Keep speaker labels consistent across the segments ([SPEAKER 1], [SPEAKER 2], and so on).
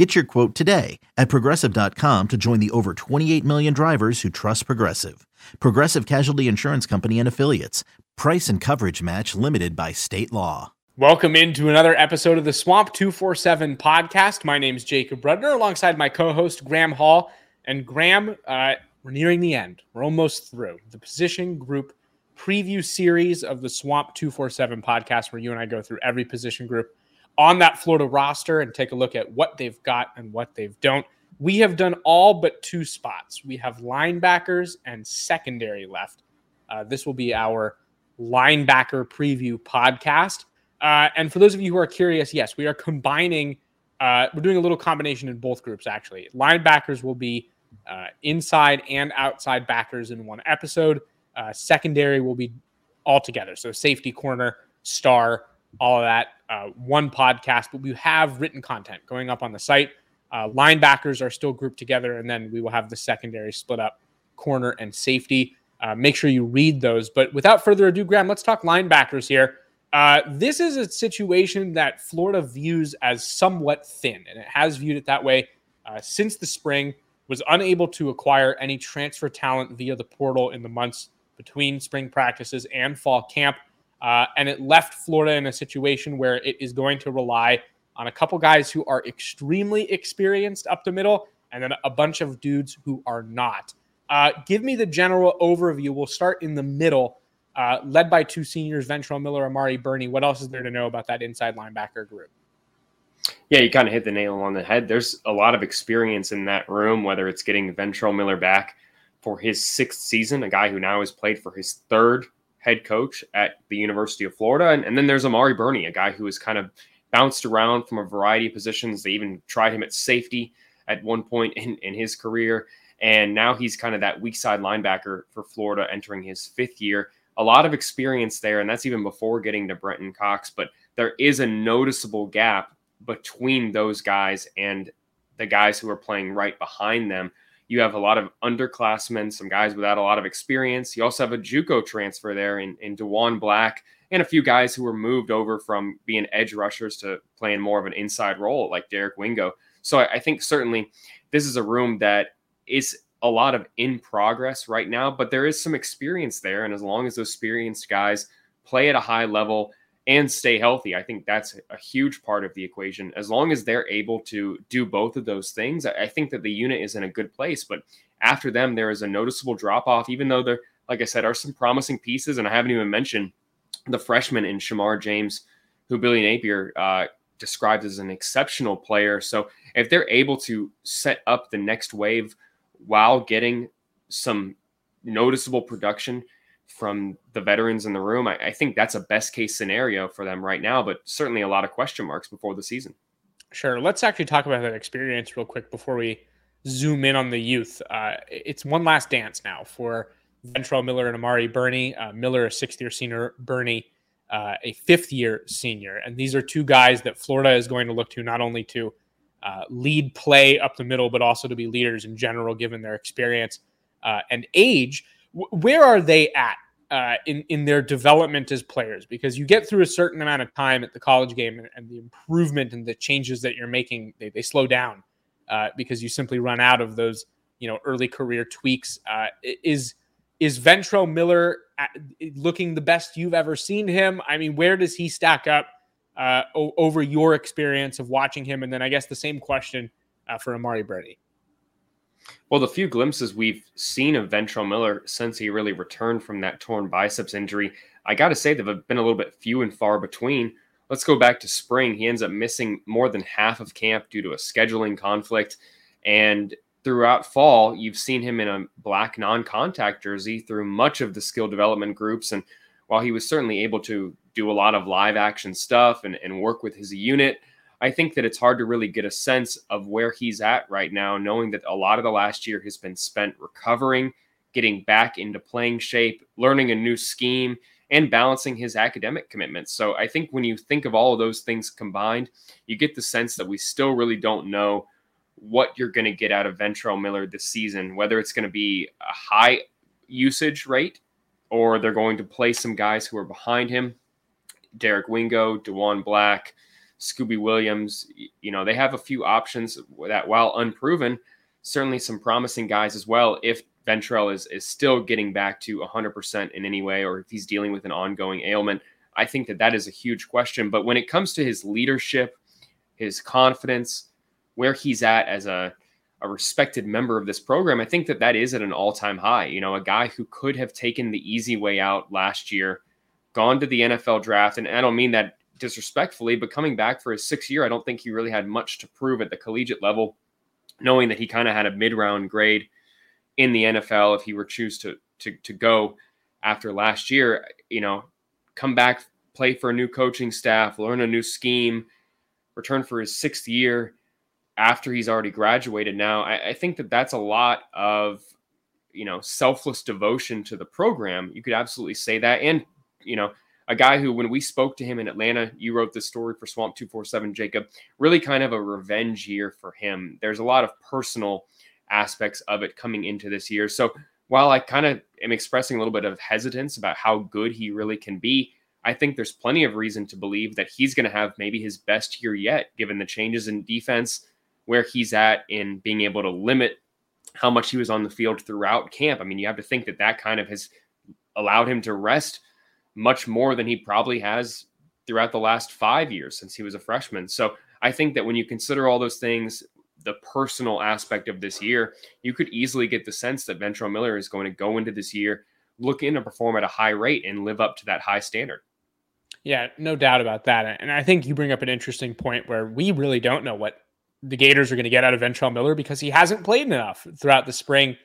[SPEAKER 1] Get your quote today at progressive.com to join the over 28 million drivers who trust Progressive. Progressive Casualty Insurance Company and Affiliates. Price and coverage match limited by state law.
[SPEAKER 2] Welcome into another episode of the Swamp 247 podcast. My name is Jacob Rudner alongside my co host, Graham Hall. And Graham, uh, we're nearing the end. We're almost through the position group preview series of the Swamp 247 podcast, where you and I go through every position group on that Florida roster and take a look at what they've got and what they've don't. We have done all but two spots. We have linebackers and secondary left. Uh, this will be our linebacker preview podcast. Uh, and for those of you who are curious, yes, we are combining. Uh, we're doing a little combination in both groups, actually. Linebackers will be uh, inside and outside backers in one episode. Uh, secondary will be all together. So safety, corner, star, all of that, uh, one podcast. But we have written content going up on the site. Uh, linebackers are still grouped together, and then we will have the secondary split up, corner and safety. Uh, make sure you read those. But without further ado, Graham, let's talk linebackers here. Uh, this is a situation that Florida views as somewhat thin, and it has viewed it that way uh, since the spring. Was unable to acquire any transfer talent via the portal in the months between spring practices and fall camp. Uh, and it left Florida in a situation where it is going to rely on a couple guys who are extremely experienced up the middle, and then a bunch of dudes who are not. Uh, give me the general overview. We'll start in the middle, uh, led by two seniors, Ventrell Miller, Amari Burney. What else is there to know about that inside linebacker group?
[SPEAKER 3] Yeah, you kind of hit the nail on the head. There's a lot of experience in that room, whether it's getting Ventrell Miller back for his sixth season, a guy who now has played for his third head coach at the University of Florida. And, and then there's Amari Burney, a guy who has kind of bounced around from a variety of positions. They even tried him at safety at one point in, in his career. And now he's kind of that weak side linebacker for Florida entering his fifth year. A lot of experience there, and that's even before getting to Brenton Cox. But there is a noticeable gap between those guys and the guys who are playing right behind them. You have a lot of underclassmen, some guys without a lot of experience. You also have a JUCO transfer there in, in Diwun Black and a few guys who were moved over from being edge rushers to playing more of an inside role, like Derek Wingo. So I, I think certainly this is a room that is a lot of in progress right now, but there is some experience there. And as long as those experienced guys play at a high level and stay healthy, I think that's a huge part of the equation. As long as they're able to do both of those things, I think that the unit is in a good place. But after them, there is a noticeable drop off, even though there, like I said, are some promising pieces. And I haven't even mentioned the freshman in Shemar James, who Billy Napier uh, described as an exceptional player. So if they're able to set up the next wave while getting some noticeable production from the veterans in the room, I, I think that's a best case scenario for them right now, but certainly a lot of question marks before the season.
[SPEAKER 2] Sure. Let's actually talk about that experience real quick before we zoom in on the youth. Uh, it's one last dance now for Ventrell Miller and Amari Burney. Uh, Miller, a sixth year senior, Burney, uh, a fifth year senior. And these are two guys that Florida is going to look to not only to uh, lead play up the middle, but also to be leaders in general, given their experience uh, and age. Where are they at uh, in, in their development as players? Because you get through a certain amount of time at the college game and, and the improvement and the changes that you're making, they, they slow down uh, because you simply run out of those you know early career tweaks. is is Ventrell Miller looking the best you've ever seen him? I mean, where does he stack up uh, over your experience of watching him? And then I guess the same question uh, for Amari Burney.
[SPEAKER 3] Well, the few glimpses we've seen of Ventrell Miller since he really returned from that torn biceps injury, I got to say they've been a little bit few and far between. Let's go back to spring. He ends up missing more than half of camp due to a scheduling conflict. And throughout fall, you've seen him in a black non contact jersey through much of the skill development groups. And while he was certainly able to do a lot of live action stuff and, and work with his unit, I think that it's hard to really get a sense of where he's at right now, knowing that a lot of the last year has been spent recovering, getting back into playing shape, learning a new scheme, and balancing his academic commitments. So I think when you think of all of those things combined, you get the sense that we still really don't know what you're going to get out of Ventrell Miller this season, whether it's going to be a high usage rate or they're going to play some guys who are behind him. Derek Wingo, Diwun Black, Scooby Williams, you know, they have a few options that while unproven, certainly some promising guys as well if Ventrell is is still getting back to 100% in any way, or if he's dealing with an ongoing ailment. I think that that is a huge question. But when it comes to his leadership, his confidence, where he's at as a a respected member of this program, I think that that is at an all time high. You know, a guy who could have taken the easy way out last year, gone to the NFL draft, and I don't mean that disrespectfully, but coming back for his sixth year, I don't think he really had much to prove at the collegiate level, knowing that he kind of had a mid round grade in the NFL if he were choose to to to go after last year, you know, come back, play for a new coaching staff, learn a new scheme, return for his sixth year after he's already graduated. Now, I, I think that that's a lot of you know selfless devotion to the program. You could absolutely say that, and you know. A guy who, when we spoke to him in Atlanta, you wrote this story for Swamp 247, Jacob, really kind of a revenge year for him. There's a lot of personal aspects of it coming into this year. So while I kind of am expressing a little bit of hesitance about how good he really can be, I think there's plenty of reason to believe that he's going to have maybe his best year yet, given the changes in defense, where he's at in being able to limit how much he was on the field throughout camp. I mean, you have to think that that kind of has allowed him to rest much more than he probably has throughout the last five years since he was a freshman. So I think that when you consider all those things, the personal aspect of this year, you could easily get the sense that Ventrell Miller is going to go into this year look in to perform at a high rate and live up to that high standard.
[SPEAKER 2] Yeah, no doubt about that. And I think you bring up an interesting point where we really don't know what the Gators are going to get out of Ventrell Miller because he hasn't played enough throughout the spring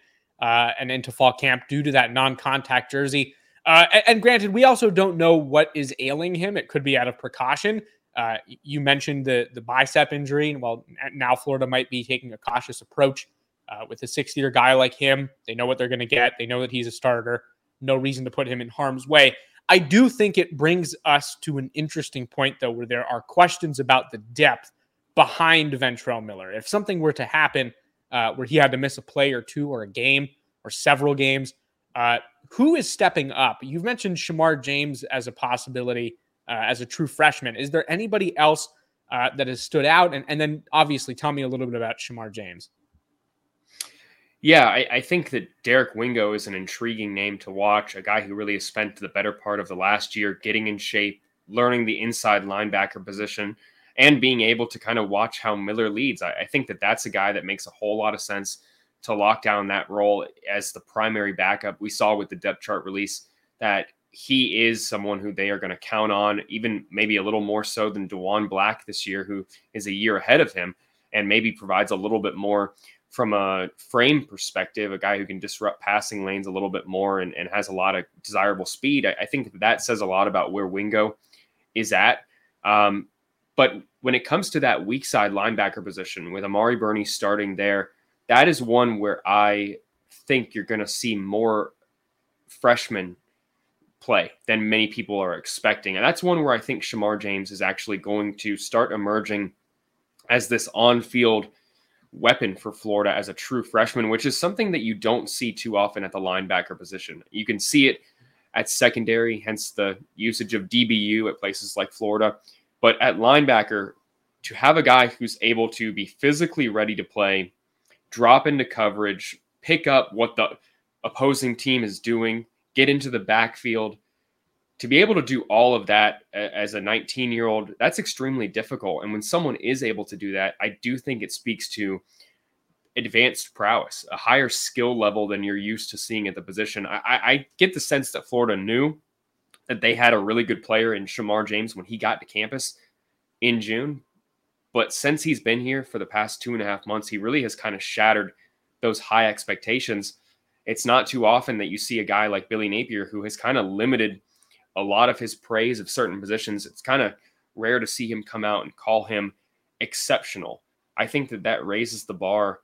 [SPEAKER 2] uh, and into fall camp due to that non-contact jersey. Uh, and, and, granted, we also don't know what is ailing him. It could be out of precaution. Uh, you mentioned the the bicep injury, and well, now Florida might be taking a cautious approach uh, with a six year guy like him. They know what they're going to get. They know that he's a starter. No reason to put him in harm's way. I do think it brings us to an interesting point, though, where there are questions about the depth behind Ventrell Miller. If something were to happen uh, where he had to miss a play or two or a game or several games, uh, who is stepping up? You've mentioned Shemar James as a possibility uh, as a true freshman. Is there anybody else uh, that has stood out? And, and then obviously tell me a little bit about Shemar James.
[SPEAKER 3] Yeah, I, I, think that Derek Wingo is an intriguing name to watch. A guy who really has spent the better part of the last year getting in shape, learning the inside linebacker position, and being able to kind of watch how Miller leads. I, I think that that's a guy that makes a whole lot of sense to lock down that role as the primary backup. We saw with the depth chart release that he is someone who they are going to count on, even maybe a little more so than Diwun Black this year, who is a year ahead of him and maybe provides a little bit more from a frame perspective, a guy who can disrupt passing lanes a little bit more and, and has a lot of desirable speed. I, I, think that says a lot about where Wingo is at. Um, but when it comes to that weak side linebacker position with Amari Burney starting there, that is one where I think you're going to see more freshmen play than many people are expecting. And that's one where I think Shemar James is actually going to start emerging as this on field weapon for Florida as a true freshman, which is something that you don't see too often at the linebacker position. You can see it at secondary, hence the usage of DBU at places like Florida. But at linebacker, to have a guy who's able to be physically ready to play, drop into coverage, pick up what the opposing team is doing, get into the backfield. To be able to do all of that as a 19 year old, that's extremely difficult. And when someone is able to do that, I do think it speaks to advanced prowess, a higher skill level than you're used to seeing at the position. I, I get the sense that Florida knew that they had a really good player in Shemar James when he got to campus in June. But since he's been here for the past two and a half months, he really has kind of shattered those high expectations it's not too often that you see a guy like Billy Napier who has kind of limited a lot of his praise of certain positions. It's kind of rare to see him come out and call him exceptional. I think that that raises the bar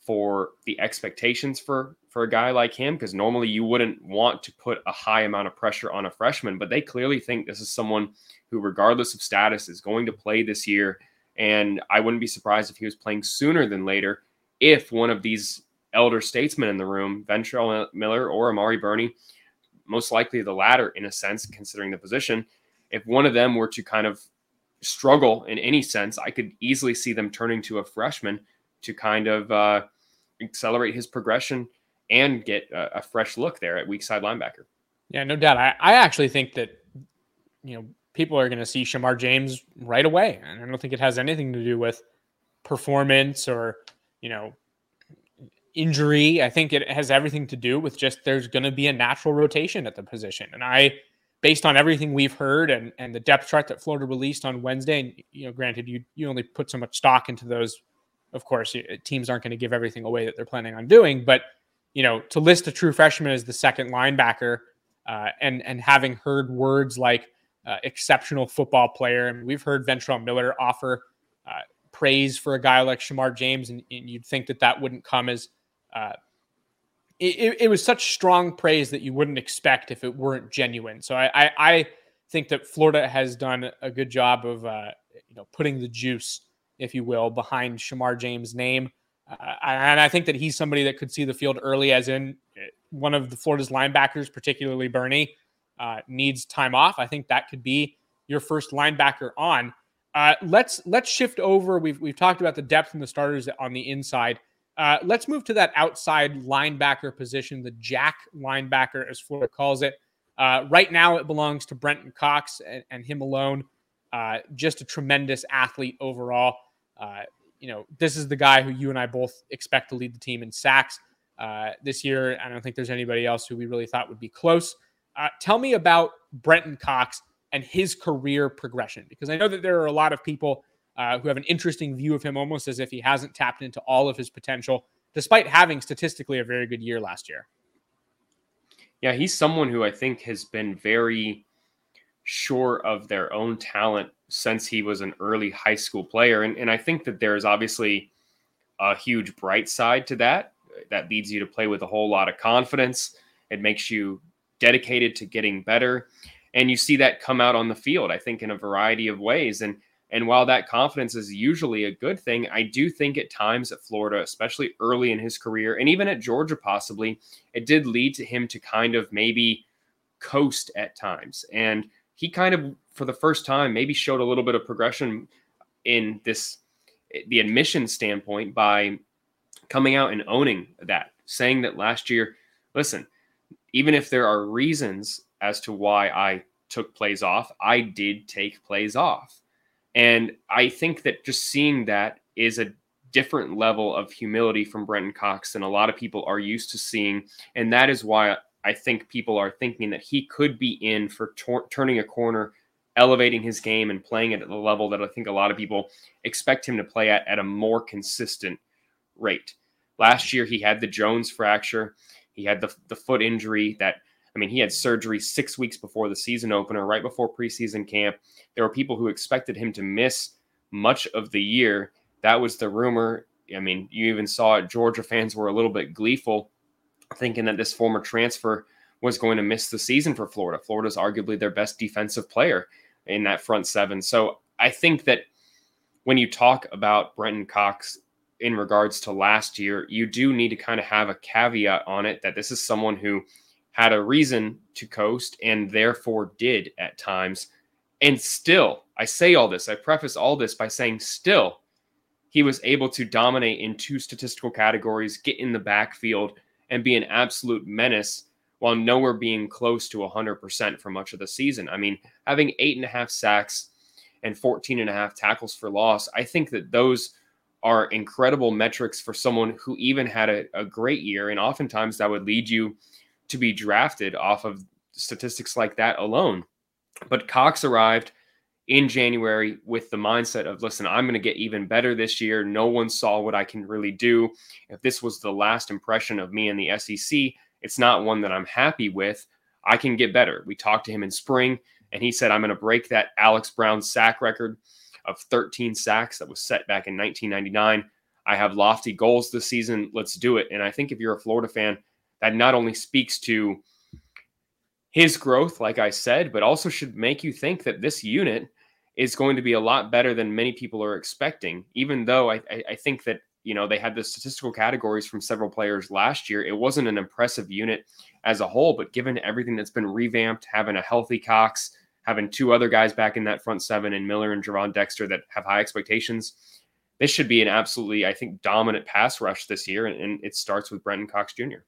[SPEAKER 3] for the expectations for for a guy like him because normally you wouldn't want to put a high amount of pressure on a freshman, but they clearly think this is someone who, regardless of status, is going to play this year. And I wouldn't be surprised if he was playing sooner than later if one of these elder statesmen in the room, Ventrell Miller or Amari Burney, most likely the latter in a sense, considering the position, if one of them were to kind of struggle in any sense, I could easily see them turning to a freshman to kind of uh, accelerate his progression and get a, a, fresh look there at weak side linebacker.
[SPEAKER 2] Yeah, no doubt. I, I actually think that, you know, people are going to see Shemar James right away. And I don't think it has anything to do with performance or, you know, injury. I think it has everything to do with just there's going to be a natural rotation at the position. And I, based on everything we've heard and, and the depth chart that Florida released on Wednesday, and, you know, granted, you, you only put so much stock into those. Of course, teams aren't going to give everything away that they're planning on doing, but you know, to list a true freshman as the second linebacker, uh, and and having heard words like uh, exceptional football player, and we've heard Ventrell Miller offer uh, praise for a guy like Shemar James, and, and you'd think that that wouldn't come as uh, it, it, was such strong praise that you wouldn't expect if it weren't genuine. So I, I, I think that Florida has done a good job of uh, you know putting the juice, if you will, behind Shemar James' name. Uh, and I think that he's somebody that could see the field early, as in uh, one of the Florida's linebackers, particularly Burney, uh, needs time off. I think that could be your first linebacker on. Uh, let's let's shift over. We've we've talked about the depth and the starters on the inside. Uh, let's move to that outside linebacker position, the jack linebacker, as Florida calls it. Uh, right now, it belongs to Brenton Cox and, and him alone. just a tremendous athlete overall you know, this is the guy who you and I both expect to lead the team in sacks uh, this year. I don't think there's anybody else who we really thought would be close. Uh, tell me about Brenton Cox and his career progression, because I know that there are a lot of people uh, who have an interesting view of him, almost as if he hasn't tapped into all of his potential, despite having statistically a very good year last year.
[SPEAKER 3] Yeah, he's someone who I think has been very sure of their own talent since he was an early high school player. And, and I think that there's obviously a huge bright side to that. That leads you to play with a whole lot of confidence. It makes you dedicated to getting better. And you see that come out on the field, I think, in a variety of ways. And and while that confidence is usually a good thing, I do think at times at Florida, especially early in his career, and even at Georgia possibly, it did lead to him to kind of maybe coast at times. And he kind of, for the first time, maybe showed a little bit of progression in this the admission standpoint by coming out and owning that, saying that last year, listen, even if there are reasons as to why I took plays off, I did take plays off. And I think that just seeing that is a different level of humility from Brenton Cox than a lot of people are used to seeing. And that is why I think people are thinking that he could be in for tor- turning a corner, elevating his game, and playing it at the level that I think a lot of people expect him to play at at a more consistent rate. Last year, he had the Jones fracture. He had the, the foot injury that, I mean, he had surgery six weeks before the season opener, right before preseason camp. There were people who expected him to miss much of the year. That was the rumor. I mean, you even saw it. Georgia fans were a little bit gleeful thinking that this former transfer was going to miss the season for Florida. Florida's arguably their best defensive player in that front seven. So I think that when you talk about Brenton Cox in regards to last year, you do need to kind of have a caveat on it that this is someone who had a reason to coast and therefore did at times. And still, I say all this, I preface all this by saying, still, he was able to dominate in two statistical categories, get in the backfield, and be an absolute menace while nowhere being close to 100% for much of the season. I mean, having eight and a half sacks and 14 and a half tackles for loss, I think that those are incredible metrics for someone who even had a, a great year. And oftentimes that would lead you to be drafted off of statistics like that alone. But Cox arrived in January with the mindset of, listen, I'm going to get even better this year. No one saw what I can really do. If this was the last impression of me in the SEC, it's not one that I'm happy with. I can get better. We talked to him in spring, and he said, I'm going to break that Alex Brown sack record of 13 sacks that was set back in 1999. I have lofty goals this season. Let's do it. And I think if you're a Florida fan, that not only speaks to his growth, like I said, but also should make you think that this unit is going to be a lot better than many people are expecting. Even though I, I, I think that you know they had the statistical categories from several players last year, it wasn't an impressive unit as a whole. But given everything that's been revamped, having a healthy Cox, having two other guys back in that front seven, and Miller and Gervon Dexter that have high expectations, this should be an absolutely, I think, dominant pass rush this year. And, and it starts with Brenton Cox Jr.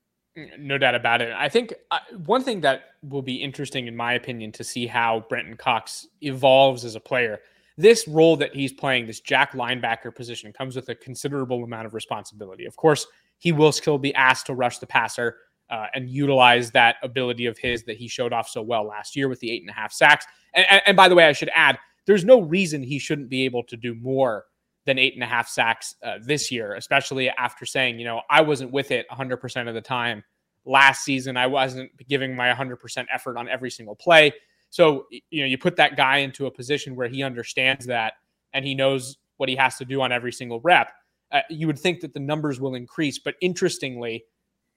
[SPEAKER 2] No doubt about it. I think uh, one thing that will be interesting, in my opinion, to see how Brenton Cox evolves as a player. This role that he's playing, this jack linebacker position, comes with a considerable amount of responsibility. Of course, he will still be asked to rush the passer uh, and utilize that ability of his that he showed off so well last year with the eight and a half sacks. And, and, and by the way, I should add, there's no reason he shouldn't be able to do more than eight and a half sacks uh, this year, especially after saying, you know, I wasn't with it 100% of the time last season. I wasn't giving my 100% effort on every single play. So, you know, you put that guy into a position where he understands that and he knows what he has to do on every single rep. Uh, you would think that the numbers will increase. But interestingly,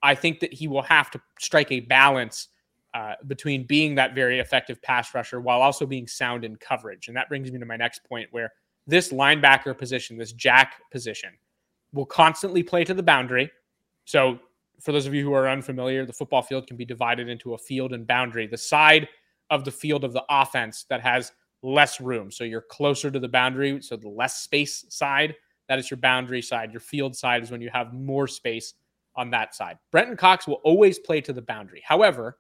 [SPEAKER 2] I think that he will have to strike a balance uh, between being that very effective pass rusher while also being sound in coverage. And that brings me to my next point where this linebacker position, this jack position, will constantly play to the boundary. So, for those of you who are unfamiliar, the football field can be divided into a field and boundary. The side of the field of the offense that has less room. So, you're closer to the boundary. So, the less space side, that is your boundary side. Your field side is when you have more space on that side. Brenton Cox will always play to the boundary. However,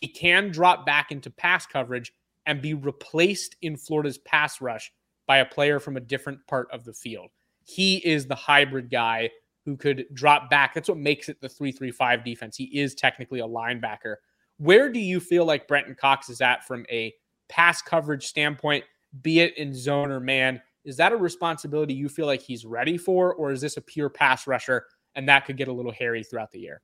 [SPEAKER 2] he can drop back into pass coverage and be replaced in Florida's pass rush by a player from a different part of the field. He is the hybrid guy who could drop back. That's what makes it the 335 defense. He is technically a linebacker. Where do you feel like Brenton Cox is at from a pass coverage standpoint, be it in zone or man? Is that a responsibility you feel like he's ready for, or is this a pure pass rusher and that could get a little hairy throughout the year?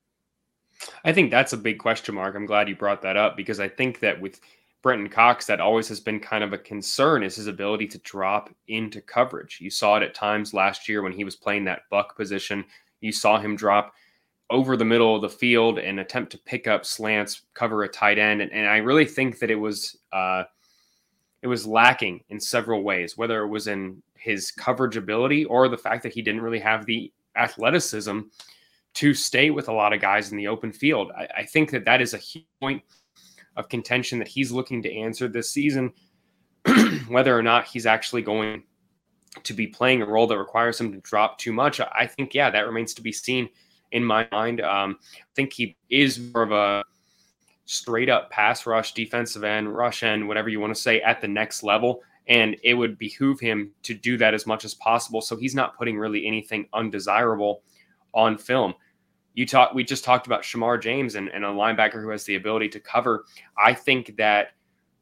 [SPEAKER 3] I think that's a big question mark. I'm glad you brought that up because I think that with Brenton Cox that always has been kind of a concern is his ability to drop into coverage. You saw it at times last year when he was playing that buck position. You saw him drop over the middle of the field and attempt to pick up slants, cover a tight end, and, and I really think that it was uh, it was lacking in several ways, whether it was in his coverage ability or the fact that he didn't really have the athleticism to stay with a lot of guys in the open field. I, I think that that is a point of contention that he's looking to answer this season, whether or not he's actually going to be playing a role that requires him to drop too much. I think, yeah, that remains to be seen in my mind. Um, I think he is more of a straight up pass rush, defensive end, rush end, whatever you want to say, at the next level. And it would behoove him to do that as much as possible. So he's not putting really anything undesirable on film you talk we just talked about Shemar James and, and a linebacker who has the ability to cover. I think that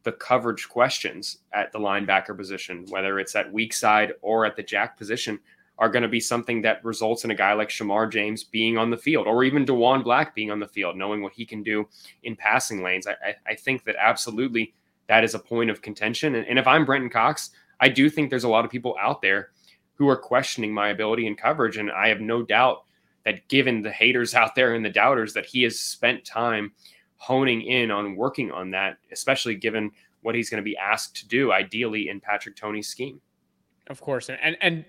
[SPEAKER 3] the coverage questions at the linebacker position, whether it's at weak side or at the jack position, are going to be something that results in a guy like Shemar James being on the field, or even Diwun Black being on the field, knowing what he can do in passing lanes. I, I, I think that absolutely that is a point of contention. And, and if I'm Brenton Cox, I do think there's a lot of people out there who are questioning my ability in coverage. And I have no doubt that given the haters out there and the doubters that he has spent time honing in on working on that, especially given what he's going to be asked to do, ideally in Patrick Toney's scheme.
[SPEAKER 2] Of course, and and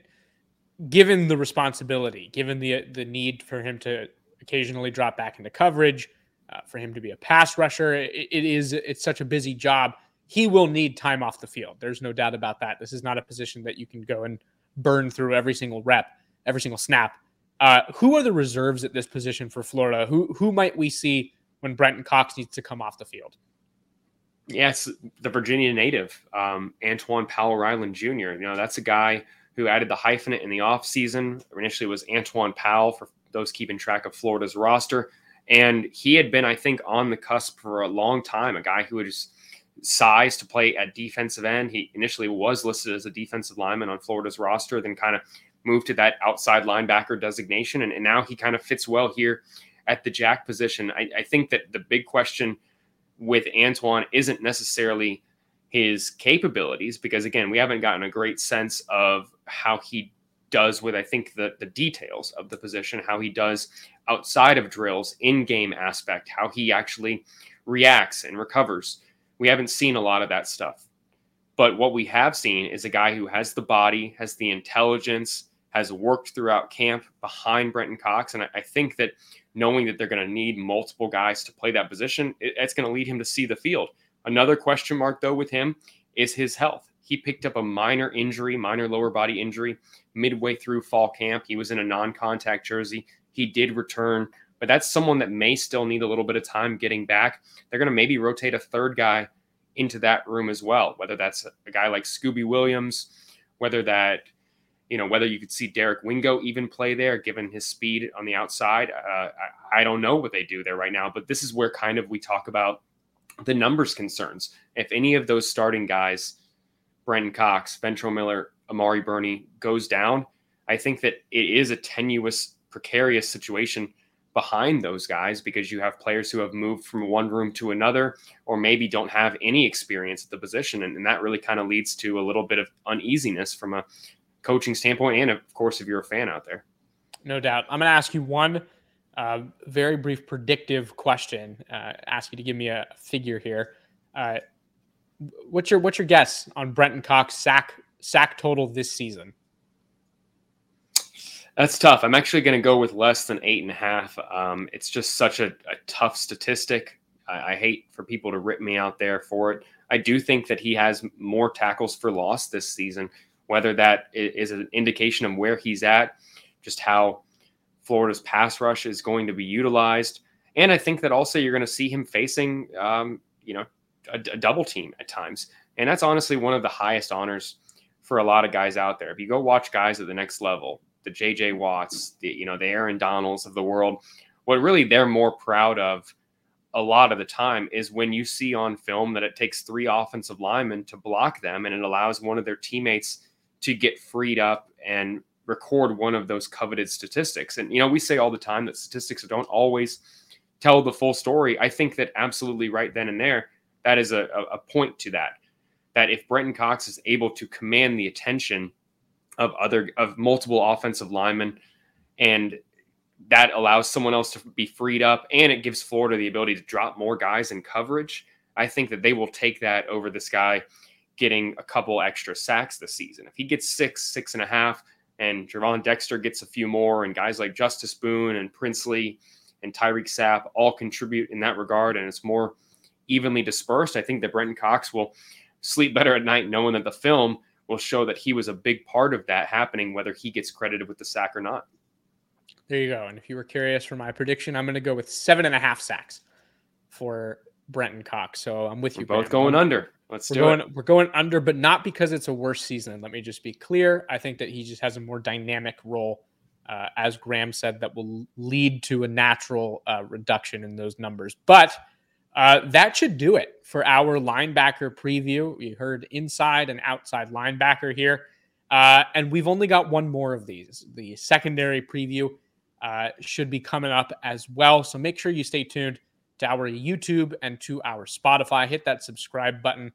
[SPEAKER 2] given the responsibility, given the the need for him to occasionally drop back into coverage, uh, for him to be a pass rusher, it, it is it's such a busy job. He will need time off the field. There's no doubt about that. This is not a position that you can go and burn through every single rep, every single snap. Uh, who are the reserves at this position for Florida? Who who might we see when Brenton Cox needs to come off the field?
[SPEAKER 3] Yes, the Virginia native, um, Antwaun Powell Ryland Jr. You know, that's a guy who added the hyphenate in the offseason. Initially was Antwaun Powell for those keeping track of Florida's roster. And he had been, I think, on the cusp for a long time, a guy who was size to play at defensive end. He initially was listed as a defensive lineman on Florida's roster, then kind of moved to that outside linebacker designation. And, and now he kind of fits well here at the jack position. I, I think that the big question with Antwaun isn't necessarily his capabilities, because again, we haven't gotten a great sense of how he does with I think the the details of the position, how he does outside of drills, in game aspect, how he actually reacts and recovers. We haven't seen a lot of that stuff. But what we have seen is a guy who has the body, has the intelligence, has worked throughout camp behind Brenton Cox. And I, think that knowing that they're going to need multiple guys to play that position, it's going to lead him to see the field. Another question mark, though, with him is his health. He picked up a minor injury, minor lower body injury midway through fall camp. He was in a non contact jersey. He did return, but that's someone that may still need a little bit of time getting back. They're going to maybe rotate a third guy into that room as well, whether that's a guy like Scooby Williams, whether that, you know, whether you could see Derek Wingo even play there, given his speed on the outside. Uh, I, I don't know what they do there right now, but this is where kind of we talk about the numbers concerns. If any of those starting guys Brenton Cox, Ventrell Miller, Amari Burney goes down, I think that it is a tenuous, precarious situation behind those guys because you have players who have moved from one room to another or maybe don't have any experience at the position. And, and that really kind of leads to a little bit of uneasiness from a coaching standpoint. And of course, if you're a fan out there.
[SPEAKER 2] No doubt. I'm going to ask you one uh, very brief predictive question. Uh, ask you to give me a figure here. Uh, what's your what's your guess on Brenton Cox sack sack total this season?
[SPEAKER 3] That's tough. I'm actually going to go with less than eight and a half. Um, it's just such a, a tough statistic. I, I, hate for people to rip me out there for it. I do think that he has more tackles for loss this season. Whether that is an indication of where he's at, just how Florida's pass rush is going to be utilized, and I think that also you're going to see him facing, um, you know, a, a double team at times. And that's honestly one of the highest honors for a lot of guys out there. If you go watch guys at the next level, the JJ Watts, the you know the Aaron Donalds of the world, what really they're more proud of a lot of the time is when you see on film that it takes three offensive linemen to block them and it allows one of their teammates to get freed up and record one of those coveted statistics. And you know, we say all the time that statistics don't always tell the full story. I think that absolutely right then and there that is a, a point to that. That if Brenton Cox is able to command the attention of other of multiple offensive linemen, and that allows someone else to be freed up, and it gives Florida the ability to drop more guys in coverage. I think that they will take that over this guy getting a couple extra sacks this season. If he gets six, six and a half, and Gervon Dexter gets a few more, and guys like Justus Boone and Princely and Tyreak Sapp all contribute in that regard, and it's more evenly dispersed. I think that Brenton Cox will sleep better at night knowing that the film will show that he was a big part of that happening, whether he gets credited with the sack or not.
[SPEAKER 2] There you go. And if you were curious for my prediction, I'm going to go with seven and a half sacks for Brenton Cox. So I'm with you.
[SPEAKER 3] We're both going under. Let's
[SPEAKER 2] we're
[SPEAKER 3] do
[SPEAKER 2] going,
[SPEAKER 3] it.
[SPEAKER 2] We're going under, but not because it's a worse season. Let me just be clear. I think that he just has a more dynamic role, uh, as Graham said, that will lead to a natural uh, reduction in those numbers. But uh, that should do it for our linebacker preview. We heard inside and outside linebacker here. Uh, and we've only got one more of these. The secondary preview uh, should be coming up as well. So make sure you stay tuned to our YouTube and to our Spotify. Hit that subscribe button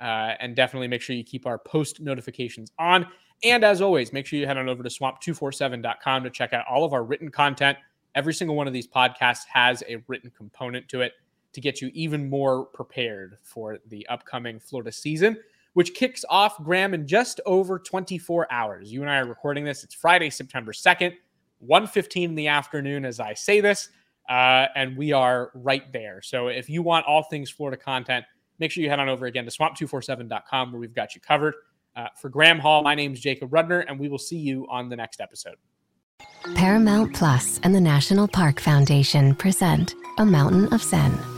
[SPEAKER 2] uh, and definitely make sure you keep our post notifications on. And as always, make sure you head on over to swamp247.com to check out all of our written content. Every single one of these podcasts has a written component to it to get you even more prepared for the upcoming Florida season, which kicks off, Graham, in just over 24 hours. You and I are recording this. It's Friday, September 2nd, 1.15 in the afternoon as I say this, uh, and we are right there. So if you want all things Florida content, make sure you head on over again to swamp247.com where we've got you covered. Uh, for Graham Hall, my name is Jacob Rudner, and we will see you on the next episode.
[SPEAKER 4] Paramount Plus and the National Park Foundation present A Mountain of Zen.